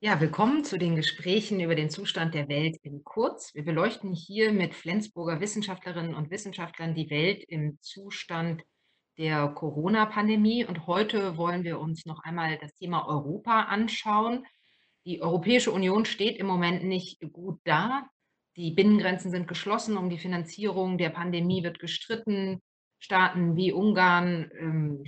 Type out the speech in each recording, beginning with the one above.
Ja, willkommen zu den Gesprächen über den Zustand der Welt in Kurz. Wir beleuchten hier mit Flensburger Wissenschaftlerinnen und Wissenschaftlern die Welt im Zustand der Corona-Pandemie. Und heute wollen wir uns noch einmal das Thema Europa anschauen. Die Europäische Union steht im Moment nicht gut da. Die Binnengrenzen sind geschlossen, um die Finanzierung der Pandemie wird gestritten. Staaten wie Ungarn ähm,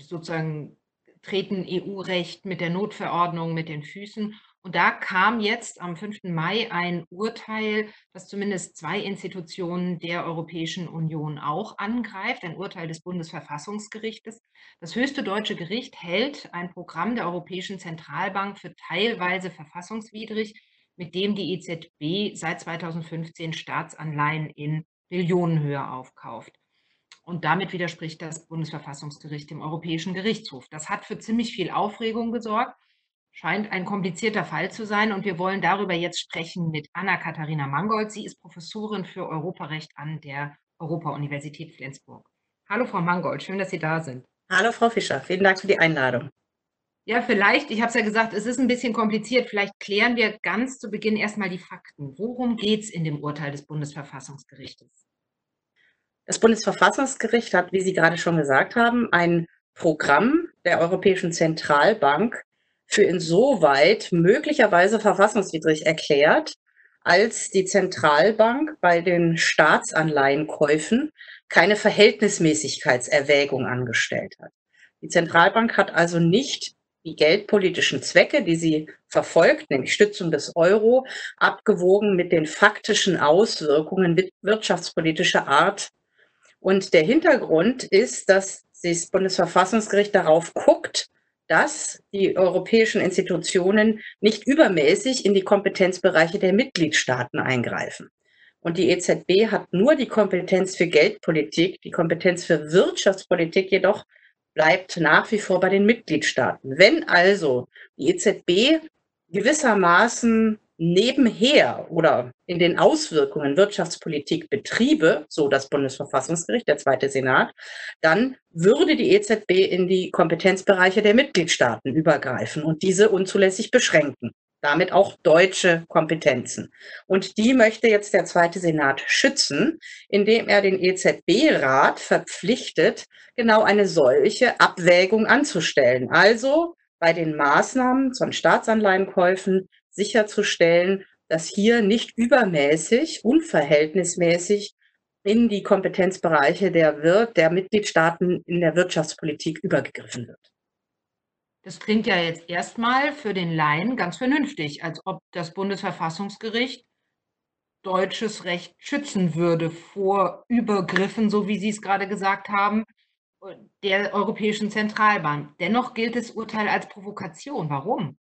sozusagen treten EU-Recht mit der Notverordnung mit den Füßen. Und da kam jetzt am 5. Mai ein Urteil, das zumindest zwei Institutionen der Europäischen Union auch angreift, ein Urteil des Bundesverfassungsgerichtes. Das höchste deutsche Gericht hält ein Programm der Europäischen Zentralbank für teilweise verfassungswidrig, mit dem die EZB seit 2015 Staatsanleihen in Billionenhöhe aufkauft. Und damit widerspricht das Bundesverfassungsgericht dem Europäischen Gerichtshof. Das hat für ziemlich viel Aufregung gesorgt, scheint ein komplizierter Fall zu sein. Und wir wollen darüber jetzt sprechen mit Anna-Katharina Mangold. Sie ist Professorin für Europarecht an der Europa-Universität Flensburg. Hallo, Frau Mangold, schön, dass Sie da sind. Hallo, Frau Fischer, vielen Dank für die Einladung. Ja, vielleicht, ich habe es ja gesagt, es ist ein bisschen kompliziert. Vielleicht klären wir ganz zu Beginn erstmal die Fakten. Worum geht es in dem Urteil des Bundesverfassungsgerichtes? Das Bundesverfassungsgericht hat, wie Sie gerade schon gesagt haben, ein Programm der Europäischen Zentralbank für insoweit möglicherweise verfassungswidrig erklärt, als die Zentralbank bei den Staatsanleihenkäufen keine Verhältnismäßigkeitserwägung angestellt hat. Die Zentralbank hat also nicht die geldpolitischen Zwecke, die sie verfolgt, nämlich Stützung des Euro, abgewogen mit den faktischen Auswirkungen wirtschaftspolitischer Art und der Hintergrund ist, dass das Bundesverfassungsgericht darauf guckt, dass die europäischen Institutionen nicht übermäßig in die Kompetenzbereiche der Mitgliedstaaten eingreifen. Und die EZB hat nur die Kompetenz für Geldpolitik, die Kompetenz für Wirtschaftspolitik jedoch bleibt nach wie vor bei den Mitgliedstaaten. Wenn also die EZB gewissermaßen nebenher oder in den Auswirkungen Wirtschaftspolitik betriebe, so das Bundesverfassungsgericht, der zweite Senat, dann würde die EZB in die Kompetenzbereiche der Mitgliedstaaten übergreifen und diese unzulässig beschränken. Damit auch deutsche Kompetenzen. Und die möchte jetzt der zweite Senat schützen, indem er den EZB-Rat verpflichtet, genau eine solche Abwägung anzustellen. Also bei den Maßnahmen von Staatsanleihenkäufen sicherzustellen, dass hier nicht übermäßig, unverhältnismäßig in die Kompetenzbereiche der, Wirt, der Mitgliedstaaten in der Wirtschaftspolitik übergegriffen wird. Das klingt ja jetzt erstmal für den Laien ganz vernünftig, als ob das Bundesverfassungsgericht deutsches Recht schützen würde vor Übergriffen, so wie Sie es gerade gesagt haben, der Europäischen Zentralbank. Dennoch gilt das Urteil als Provokation. Warum?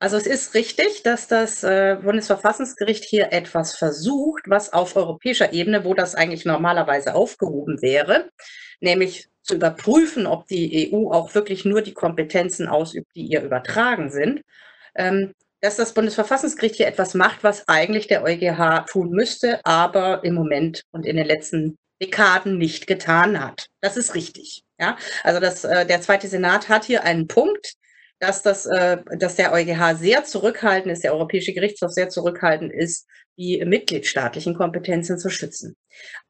Also es ist richtig, dass das äh, Bundesverfassungsgericht hier etwas versucht, was auf europäischer Ebene, wo das eigentlich normalerweise aufgehoben wäre, nämlich zu überprüfen, ob die EU auch wirklich nur die Kompetenzen ausübt, die ihr übertragen sind, ähm, dass das Bundesverfassungsgericht hier etwas macht, was eigentlich der EuGH tun müsste, aber im Moment und in den letzten Dekaden nicht getan hat. Das ist richtig. Ja? Also das, äh, der zweite Senat hat hier einen Punkt, dass, das, äh, dass der EuGH sehr zurückhaltend ist, der Europäische Gerichtshof sehr zurückhaltend ist, die mitgliedstaatlichen Kompetenzen zu schützen.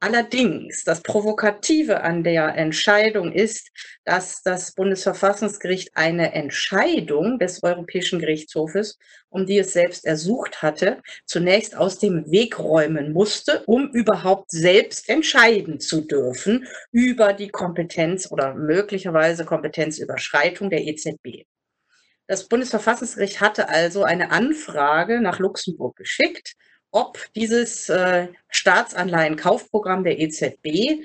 Allerdings, das Provokative an der Entscheidung ist, dass das Bundesverfassungsgericht eine Entscheidung des Europäischen Gerichtshofes, um die es selbst ersucht hatte, zunächst aus dem Weg räumen musste, um überhaupt selbst entscheiden zu dürfen über die Kompetenz oder möglicherweise Kompetenzüberschreitung der EZB. Das Bundesverfassungsgericht hatte also eine Anfrage nach Luxemburg geschickt, ob dieses äh, Staatsanleihenkaufprogramm der EZB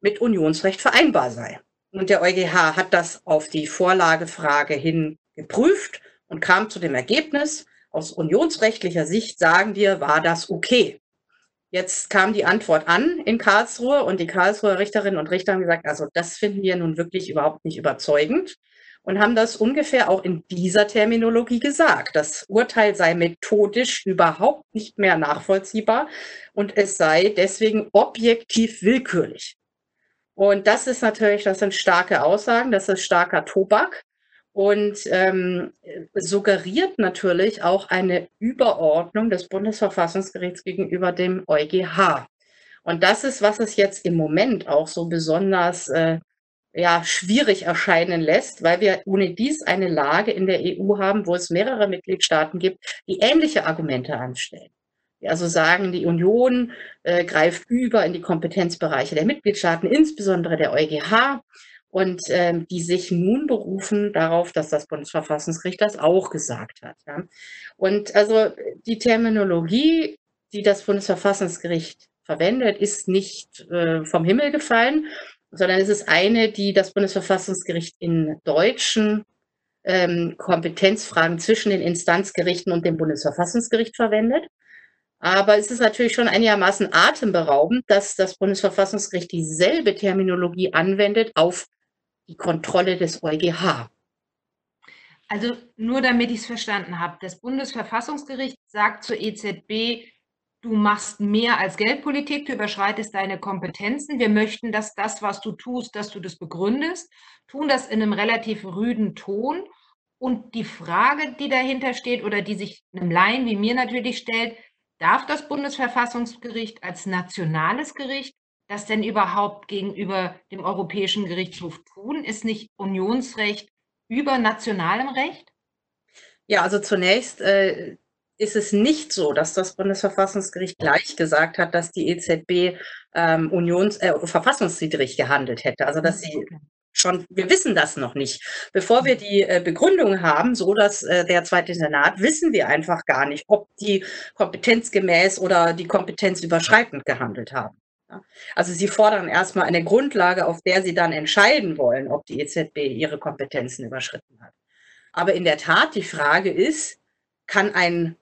mit Unionsrecht vereinbar sei. Und der EuGH hat das auf die Vorlagefrage hin geprüft und kam zu dem Ergebnis, aus unionsrechtlicher Sicht sagen wir, war das okay. Jetzt kam die Antwort an in Karlsruhe und die Karlsruher Richterinnen und Richter haben gesagt, also das finden wir nun wirklich überhaupt nicht überzeugend und haben das ungefähr auch in dieser Terminologie gesagt. Das Urteil sei methodisch überhaupt nicht mehr nachvollziehbar und es sei deswegen objektiv willkürlich. Und das ist natürlich, das sind starke Aussagen, das ist starker Tobak. und ähm, suggeriert natürlich auch eine Überordnung des Bundesverfassungsgerichts gegenüber dem EuGH. Und das ist, was es jetzt im Moment auch so besonders äh, ja, schwierig erscheinen lässt, weil wir ohne dies eine Lage in der EU haben, wo es mehrere Mitgliedstaaten gibt, die ähnliche Argumente anstellen. Die also sagen, die Union äh, greift über in die Kompetenzbereiche der Mitgliedstaaten, insbesondere der EuGH, und ähm, die sich nun berufen darauf, dass das Bundesverfassungsgericht das auch gesagt hat. Ja. Und also die Terminologie, die das Bundesverfassungsgericht verwendet, ist nicht äh, vom Himmel gefallen, sondern es ist eine, die das Bundesverfassungsgericht in deutschen ähm, Kompetenzfragen zwischen den Instanzgerichten und dem Bundesverfassungsgericht verwendet. Aber es ist natürlich schon einigermaßen atemberaubend, dass das Bundesverfassungsgericht dieselbe Terminologie anwendet auf die Kontrolle des EuGH. Also nur damit ich es verstanden habe, das Bundesverfassungsgericht sagt zur EZB, du machst mehr als Geldpolitik, du überschreitest deine Kompetenzen. Wir möchten, dass das, was du tust, dass du das begründest, tun das in einem relativ rüden Ton. Und die Frage, die dahinter steht oder die sich einem Laien wie mir natürlich stellt, darf das Bundesverfassungsgericht als nationales Gericht das denn überhaupt gegenüber dem Europäischen Gerichtshof tun? Ist nicht Unionsrecht über nationalem Recht? Ja, also zunächst äh, ist es nicht so, dass das Bundesverfassungsgericht gleich gesagt hat, dass die EZB ähm, unions, äh, verfassungswidrig gehandelt hätte. Also dass sie schon, wir wissen das noch nicht. Bevor wir die äh, Begründung haben, so dass äh, der zweite Senat, wissen wir einfach gar nicht, ob die kompetenzgemäß oder die kompetenzüberschreitend gehandelt haben. Ja. Also sie fordern erstmal eine Grundlage, auf der sie dann entscheiden wollen, ob die EZB ihre Kompetenzen überschritten hat. Aber in der Tat, die Frage ist, kann ein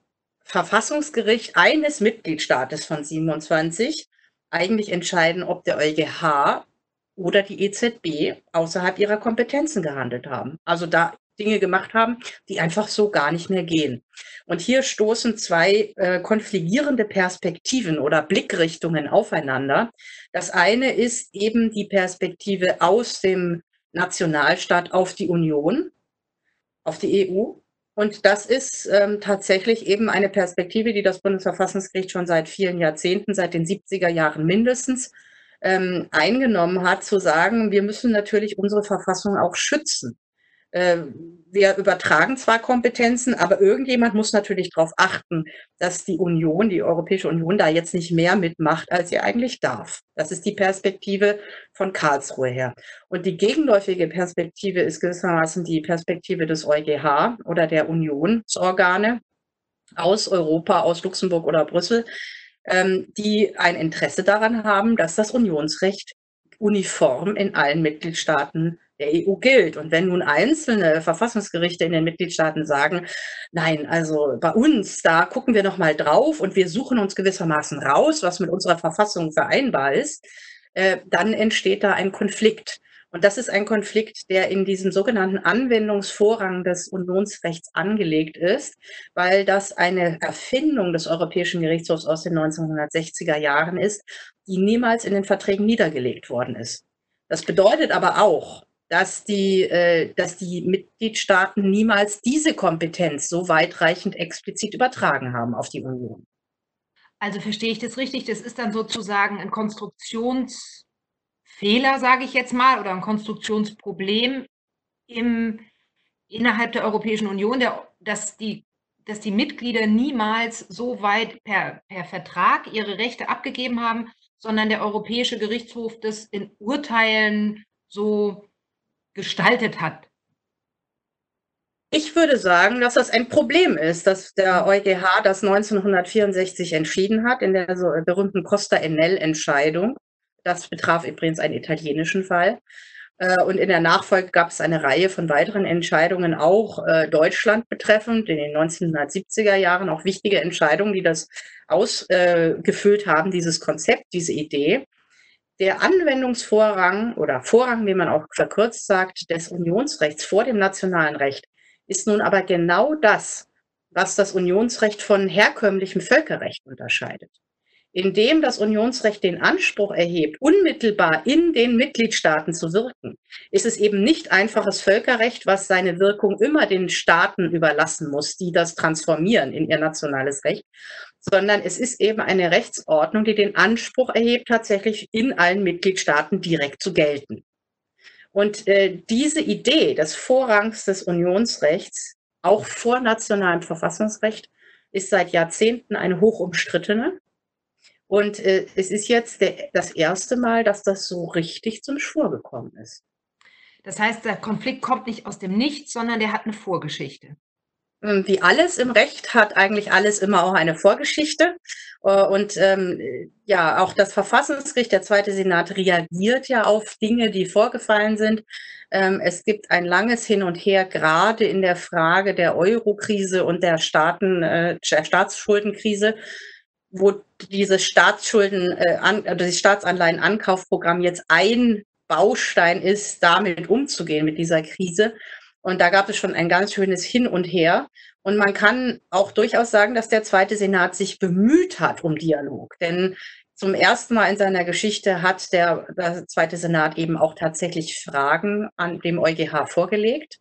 Verfassungsgericht eines Mitgliedstaates von 27 eigentlich entscheiden, ob der EuGH oder die EZB außerhalb ihrer Kompetenzen gehandelt haben. Also da Dinge gemacht haben, die einfach so gar nicht mehr gehen. Und hier stoßen zwei äh, konfligierende Perspektiven oder Blickrichtungen aufeinander. Das eine ist eben die Perspektive aus dem Nationalstaat auf die Union, auf die EU. Und das ist ähm, tatsächlich eben eine Perspektive, die das Bundesverfassungsgericht schon seit vielen Jahrzehnten, seit den 70er Jahren mindestens, ähm, eingenommen hat, zu sagen, wir müssen natürlich unsere Verfassung auch schützen. Äh, wir übertragen zwar Kompetenzen, aber irgendjemand muss natürlich darauf achten, dass die Union, die Europäische Union da jetzt nicht mehr mitmacht, als sie eigentlich darf. Das ist die Perspektive von Karlsruhe her. Und die gegenläufige Perspektive ist gewissermaßen die Perspektive des EuGH oder der Unionsorgane aus Europa, aus Luxemburg oder Brüssel, ähm, die ein Interesse daran haben, dass das Unionsrecht uniform in allen Mitgliedstaaten der EU gilt. Und wenn nun einzelne Verfassungsgerichte in den Mitgliedstaaten sagen, nein, also bei uns, da gucken wir noch mal drauf und wir suchen uns gewissermaßen raus, was mit unserer Verfassung vereinbar ist, äh, dann entsteht da ein Konflikt. Und das ist ein Konflikt, der in diesem sogenannten Anwendungsvorrang des Unionsrechts angelegt ist, weil das eine Erfindung des Europäischen Gerichtshofs aus den 1960er Jahren ist, die niemals in den Verträgen niedergelegt worden ist. Das bedeutet aber auch, dass die, äh, dass die Mitgliedstaaten niemals diese Kompetenz so weitreichend explizit übertragen haben auf die Union. Also verstehe ich das richtig? Das ist dann sozusagen ein Konstruktionsfehler, sage ich jetzt mal, oder ein Konstruktionsproblem im, innerhalb der Europäischen Union, der, dass, die, dass die Mitglieder niemals so weit per, per Vertrag ihre Rechte abgegeben haben, sondern der Europäische Gerichtshof das in Urteilen so gestaltet hat? Ich würde sagen, dass das ein Problem ist, dass der EuGH das 1964 entschieden hat in der so berühmten Costa Enel-Entscheidung. Das betraf übrigens einen italienischen Fall. Äh, und in der Nachfolge gab es eine Reihe von weiteren Entscheidungen, auch äh, Deutschland betreffend, in den 1970er Jahren auch wichtige Entscheidungen, die das ausgefüllt haben, dieses Konzept, diese Idee der Anwendungsvorrang oder Vorrang, wie man auch verkürzt sagt, des Unionsrechts vor dem nationalen Recht ist nun aber genau das, was das Unionsrecht von herkömmlichem Völkerrecht unterscheidet. indem das Unionsrecht den Anspruch erhebt, unmittelbar in den Mitgliedstaaten zu wirken, ist es eben nicht einfaches Völkerrecht, was seine Wirkung immer den Staaten überlassen muss, die das transformieren in ihr nationales Recht, sondern es ist eben eine Rechtsordnung, die den Anspruch erhebt, tatsächlich in allen Mitgliedstaaten direkt zu gelten. Und äh, diese Idee des Vorrangs des Unionsrechts, auch vor nationalem Verfassungsrecht, ist seit Jahrzehnten eine hochumstrittene. Und äh, es ist jetzt der, das erste Mal, dass das so richtig zum Schwur gekommen ist. Das heißt, der Konflikt kommt nicht aus dem Nichts, sondern der hat eine Vorgeschichte. Ähm, wie alles im Recht hat eigentlich alles immer auch eine Vorgeschichte. Äh, und ähm, ja, auch das Verfassungsgericht, der Zweite Senat, reagiert ja auf Dinge, die vorgefallen sind. Ähm, es gibt ein langes Hin und Her, gerade in der Frage der Euro-Krise und der Staaten, äh, Staatsschuldenkrise wo dieses Staatsschulden, äh, an, also das Staatsanleihenankaufprogramm jetzt ein Baustein ist, damit umzugehen mit dieser Krise. Und da gab es schon ein ganz schönes Hin und Her. Und man kann auch durchaus sagen, dass der Zweite Senat sich bemüht hat um Dialog. Denn zum ersten Mal in seiner Geschichte hat der, der Zweite Senat eben auch tatsächlich Fragen an dem EuGH vorgelegt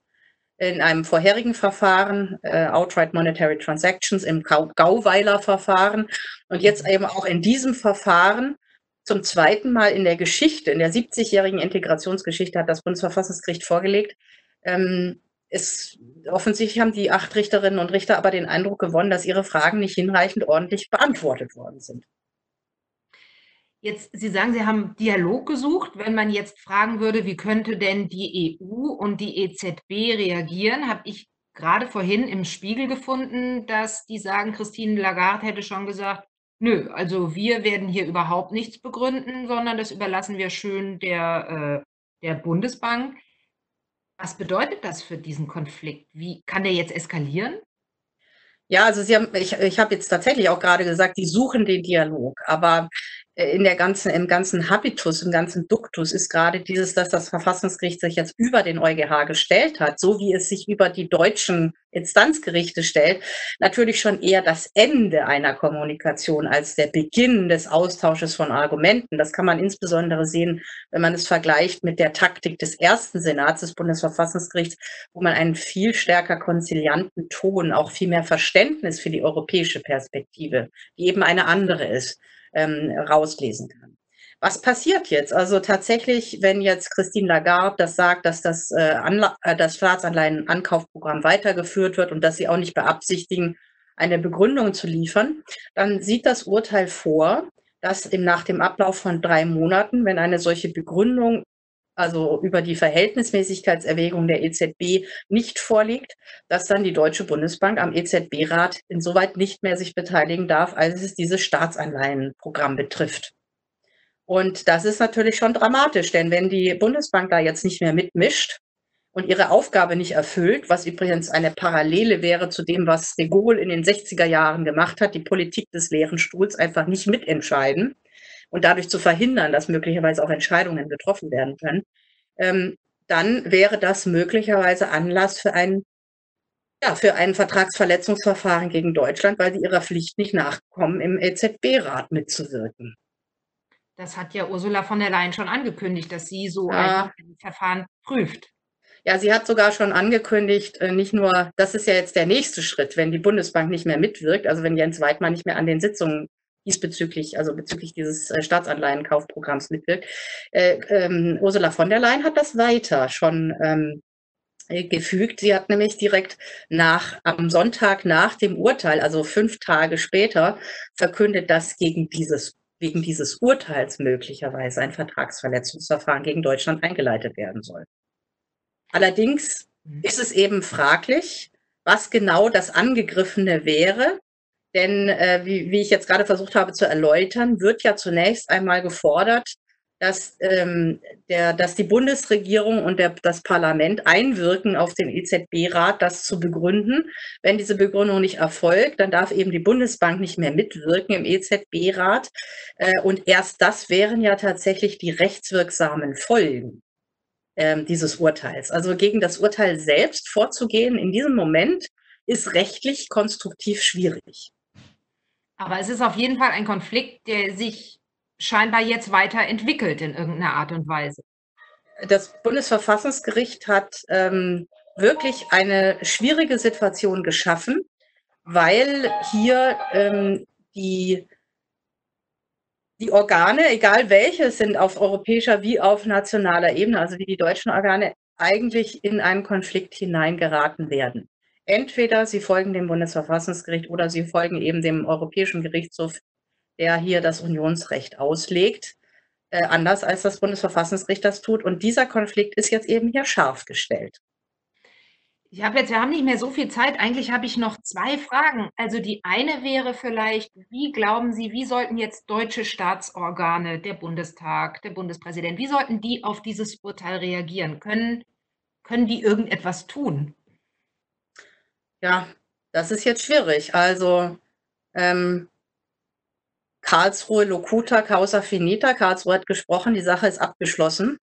in einem vorherigen Verfahren, äh, Outright Monetary Transactions, im Gauweiler-Verfahren und jetzt eben auch in diesem Verfahren zum zweiten Mal in der Geschichte, in der 70-jährigen Integrationsgeschichte hat das Bundesverfassungsgericht vorgelegt. Ähm, es, offensichtlich haben die acht Richterinnen und Richter aber den Eindruck gewonnen, dass ihre Fragen nicht hinreichend ordentlich beantwortet worden sind. Jetzt, Sie sagen, Sie haben Dialog gesucht. Wenn man jetzt fragen würde, wie könnte denn die EU und die EZB reagieren, habe ich gerade vorhin im Spiegel gefunden, dass die sagen, Christine Lagarde hätte schon gesagt, nö, also wir werden hier überhaupt nichts begründen, sondern das überlassen wir schön der, äh, der Bundesbank. Was bedeutet das für diesen Konflikt? Wie kann der jetzt eskalieren? Ja, also Sie haben, ich, ich habe jetzt tatsächlich auch gerade gesagt, die suchen den Dialog, aber in der ganzen, im ganzen Habitus, im ganzen Duktus ist gerade dieses, dass das Verfassungsgericht sich jetzt über den EuGH gestellt hat, so wie es sich über die deutschen Instanzgerichte stellt, natürlich schon eher das Ende einer Kommunikation als der Beginn des Austausches von Argumenten. Das kann man insbesondere sehen, wenn man es vergleicht mit der Taktik des ersten Senats des Bundesverfassungsgerichts, wo man einen viel stärker konzilianten Ton, auch viel mehr Verständnis für die europäische Perspektive, die eben eine andere ist, ähm, rauslesen kann. Was passiert jetzt? Also tatsächlich, wenn jetzt Christine Lagarde das sagt, dass das, äh, äh, das Staatsanleihenankaufprogramm weitergeführt wird und dass sie auch nicht beabsichtigen, eine Begründung zu liefern, dann sieht das Urteil vor, dass nach dem Ablauf von drei Monaten, wenn eine solche Begründung also über die Verhältnismäßigkeitserwägung der EZB nicht vorliegt, dass dann die Deutsche Bundesbank am EZB-Rat insoweit nicht mehr sich beteiligen darf, als es dieses Staatsanleihenprogramm betrifft. Und das ist natürlich schon dramatisch, denn wenn die Bundesbank da jetzt nicht mehr mitmischt und ihre Aufgabe nicht erfüllt, was übrigens eine Parallele wäre zu dem, was de Gaulle in den 60er Jahren gemacht hat, die Politik des leeren Stuhls einfach nicht mitentscheiden, und dadurch zu verhindern, dass möglicherweise auch Entscheidungen getroffen werden können, ähm, dann wäre das möglicherweise Anlass für ein, ja, für ein Vertragsverletzungsverfahren gegen Deutschland, weil sie ihrer Pflicht nicht nachkommen, im EZB-Rat mitzuwirken. Das hat ja Ursula von der Leyen schon angekündigt, dass sie so ja. ein Verfahren prüft. Ja, sie hat sogar schon angekündigt, äh, nicht nur, das ist ja jetzt der nächste Schritt, wenn die Bundesbank nicht mehr mitwirkt, also wenn Jens Weidmann nicht mehr an den Sitzungen diesbezüglich, also bezüglich dieses äh, Staatsanleihenkaufprogramms mitwirkt. Äh, ähm, Ursula von der Leyen hat das weiter schon ähm, äh, gefügt. Sie hat nämlich direkt nach, am Sonntag nach dem Urteil, also fünf Tage später, verkündet, dass gegen dieses, wegen dieses Urteils möglicherweise ein Vertragsverletzungsverfahren gegen Deutschland eingeleitet werden soll. Allerdings mhm. ist es eben fraglich, was genau das Angegriffene wäre, denn äh, wie, wie ich jetzt gerade versucht habe zu erläutern, wird ja zunächst einmal gefordert, dass, ähm, der, dass die Bundesregierung und der, das Parlament einwirken auf den EZB-Rat, das zu begründen. Wenn diese Begründung nicht erfolgt, dann darf eben die Bundesbank nicht mehr mitwirken im EZB-Rat. Äh, und erst das wären ja tatsächlich die rechtswirksamen Folgen äh, dieses Urteils. Also gegen das Urteil selbst vorzugehen in diesem Moment ist rechtlich konstruktiv schwierig. Aber es ist auf jeden Fall ein Konflikt, der sich scheinbar jetzt weiterentwickelt in irgendeiner Art und Weise. Das Bundesverfassungsgericht hat ähm, wirklich eine schwierige Situation geschaffen, weil hier ähm, die, die Organe, egal welche, sind auf europäischer wie auf nationaler Ebene, also wie die deutschen Organe, eigentlich in einen Konflikt hineingeraten werden. Entweder sie folgen dem Bundesverfassungsgericht oder sie folgen eben dem Europäischen Gerichtshof, der hier das Unionsrecht auslegt, äh, anders als das Bundesverfassungsgericht das tut. Und dieser Konflikt ist jetzt eben hier scharf gestellt. Ich habe jetzt wir haben nicht mehr so viel Zeit. Eigentlich habe ich noch zwei Fragen. Also die eine wäre vielleicht: Wie glauben Sie, wie sollten jetzt deutsche Staatsorgane, der Bundestag, der Bundespräsident, wie sollten die auf dieses Urteil reagieren? Können können die irgendetwas tun? Ja, das ist jetzt schwierig. Also, ähm Karlsruhe locuta causa finita. Karlsruhe hat gesprochen, die Sache ist abgeschlossen.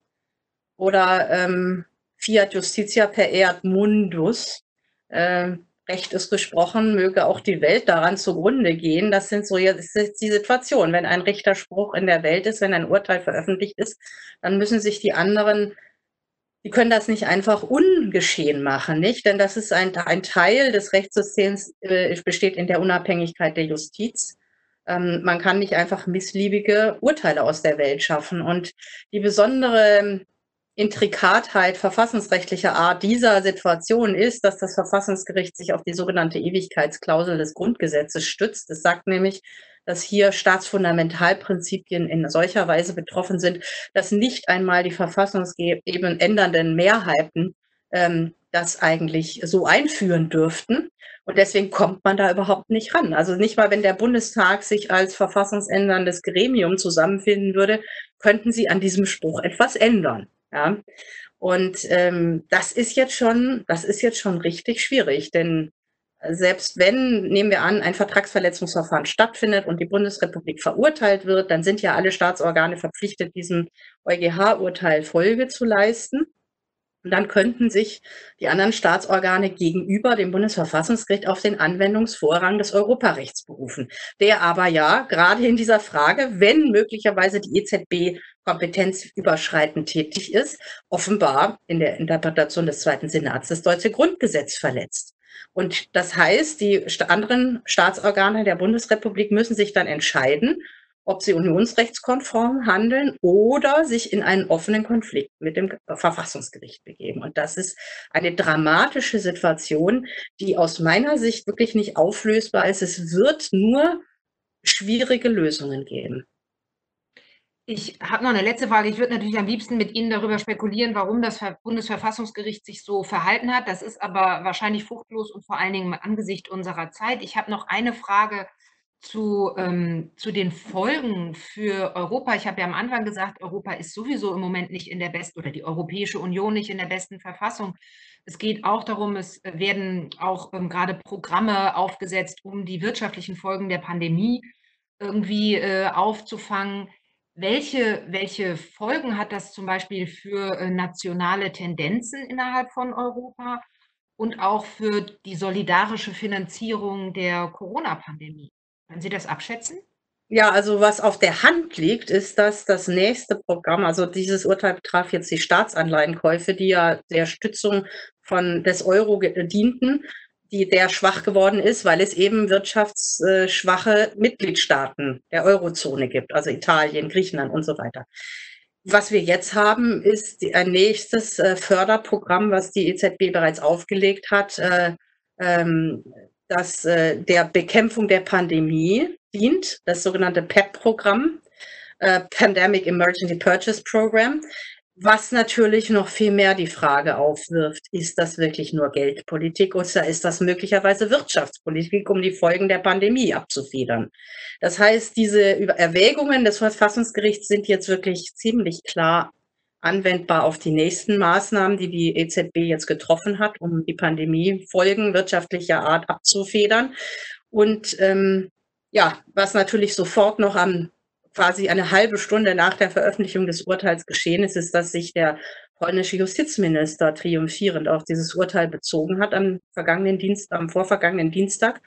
Oder ähm Fiat Justitia per eat mundus. Äh, Recht ist gesprochen, möge auch die Welt daran zugrunde gehen. Das sind so jetzt die Situation. Wenn ein Richterspruch in der Welt ist, wenn ein Urteil veröffentlicht ist, dann müssen sich die anderen, die können das nicht einfach ungeschehen machen, nicht? Denn das ist ein, ein Teil des Rechtssystems, äh, besteht in der Unabhängigkeit der Justiz. Ähm, man kann nicht einfach missliebige Urteile aus der Welt schaffen. Und die besondere Intrikatheit verfassungsrechtlicher Art dieser Situation ist, dass das Verfassungsgericht sich auf die sogenannte Ewigkeitsklausel des Grundgesetzes stützt. Es sagt nämlich, dass hier Staatsfundamentalprinzipien in solcher Weise betroffen sind, dass nicht einmal die verfassungsgebenden ändernden Mehrheiten ähm, das eigentlich so einführen dürften. Und deswegen kommt man da überhaupt nicht ran. Also nicht mal, wenn der Bundestag sich als verfassungsänderndes Gremium zusammenfinden würde, könnten sie an diesem Spruch etwas ändern. Ja. Und ähm, das ist jetzt schon, das ist jetzt schon richtig schwierig, denn selbst wenn, nehmen wir an, ein Vertragsverletzungsverfahren stattfindet und die Bundesrepublik verurteilt wird, dann sind ja alle Staatsorgane verpflichtet, diesem EuGH-Urteil Folge zu leisten. Und dann könnten sich die anderen Staatsorgane gegenüber dem Bundesverfassungsgericht auf den Anwendungsvorrang des Europarechts berufen, der aber ja gerade in dieser Frage, wenn möglicherweise die EZB kompetenzüberschreitend tätig ist, offenbar in der Interpretation des Zweiten Senats das deutsche Grundgesetz verletzt. Und das heißt, die anderen Staatsorgane der Bundesrepublik müssen sich dann entscheiden, ob sie unionsrechtskonform handeln oder sich in einen offenen Konflikt mit dem Verfassungsgericht begeben. Und das ist eine dramatische Situation, die aus meiner Sicht wirklich nicht auflösbar ist. Es wird nur schwierige Lösungen geben. Ich habe noch eine letzte Frage. Ich würde natürlich am liebsten mit Ihnen darüber spekulieren, warum das Bundesverfassungsgericht sich so verhalten hat. Das ist aber wahrscheinlich fruchtlos und vor allen Dingen angesichts unserer Zeit. Ich habe noch eine Frage zu, ähm, zu den Folgen für Europa. Ich habe ja am Anfang gesagt, Europa ist sowieso im Moment nicht in der besten oder die Europäische Union nicht in der besten Verfassung. Es geht auch darum, es werden auch ähm, gerade Programme aufgesetzt, um die wirtschaftlichen Folgen der Pandemie irgendwie äh, aufzufangen. Welche, welche Folgen hat das zum Beispiel für äh, nationale Tendenzen innerhalb von Europa und auch für die solidarische Finanzierung der Corona-Pandemie? Können Sie das abschätzen? Ja, also was auf der Hand liegt, ist, dass das nächste Programm, also dieses Urteil betraf jetzt die Staatsanleihenkäufe, die ja der Stützung von des Euro dienten, die der schwach geworden ist, weil es eben wirtschaftsschwache Mitgliedstaaten der Eurozone gibt, also Italien, Griechenland und so weiter. Was wir jetzt haben, ist ein nächstes äh, Förderprogramm, was die EZB bereits aufgelegt hat, äh, ähm, das äh, der Bekämpfung der Pandemie dient, das sogenannte PEP-Programm, äh, Pandemic Emergency Purchase Program, was natürlich noch viel mehr die Frage aufwirft, ist das wirklich nur Geldpolitik oder ist das möglicherweise Wirtschaftspolitik, um die Folgen der Pandemie abzufedern? Das heißt, diese Erwägungen des Verfassungsgerichts sind jetzt wirklich ziemlich klar anwendbar auf die nächsten Maßnahmen, die die EZB jetzt getroffen hat, um die Pandemiefolgen wirtschaftlicher Art abzufedern. Und ähm, ja, was natürlich sofort noch am quasi eine halbe Stunde nach der Veröffentlichung des Urteils geschehen ist, ist, dass sich der polnische Justizminister triumphierend auf dieses Urteil bezogen hat am vergangenen Dienst, am vorvergangenen Dienstag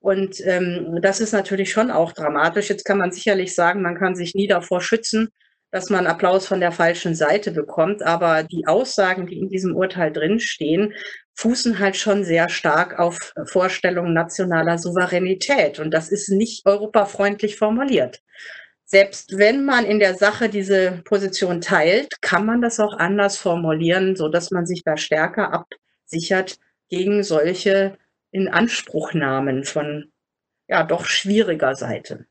Und ähm, das ist natürlich schon auch dramatisch. Jetzt kann man sicherlich sagen, man kann sich nie davor schützen, dass man Applaus von der falschen Seite bekommt. Aber die Aussagen, die in diesem Urteil drinstehen, fußen halt schon sehr stark auf Vorstellungen nationaler Souveränität. Und das ist nicht europafreundlich formuliert. Selbst wenn man in der Sache diese Position teilt, kann man das auch anders formulieren, so dass man sich da stärker absichert gegen solche Inanspruchnahmen von ja doch schwieriger Seite.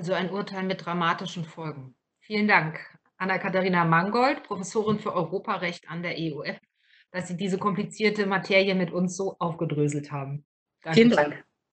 Also ein Urteil mit dramatischen Folgen. Vielen Dank, Anna-Katharina Mangold, Professorin für Europarecht an der EUF, dass Sie diese komplizierte Materie mit uns so aufgedröselt haben. Danke. Vielen Dank.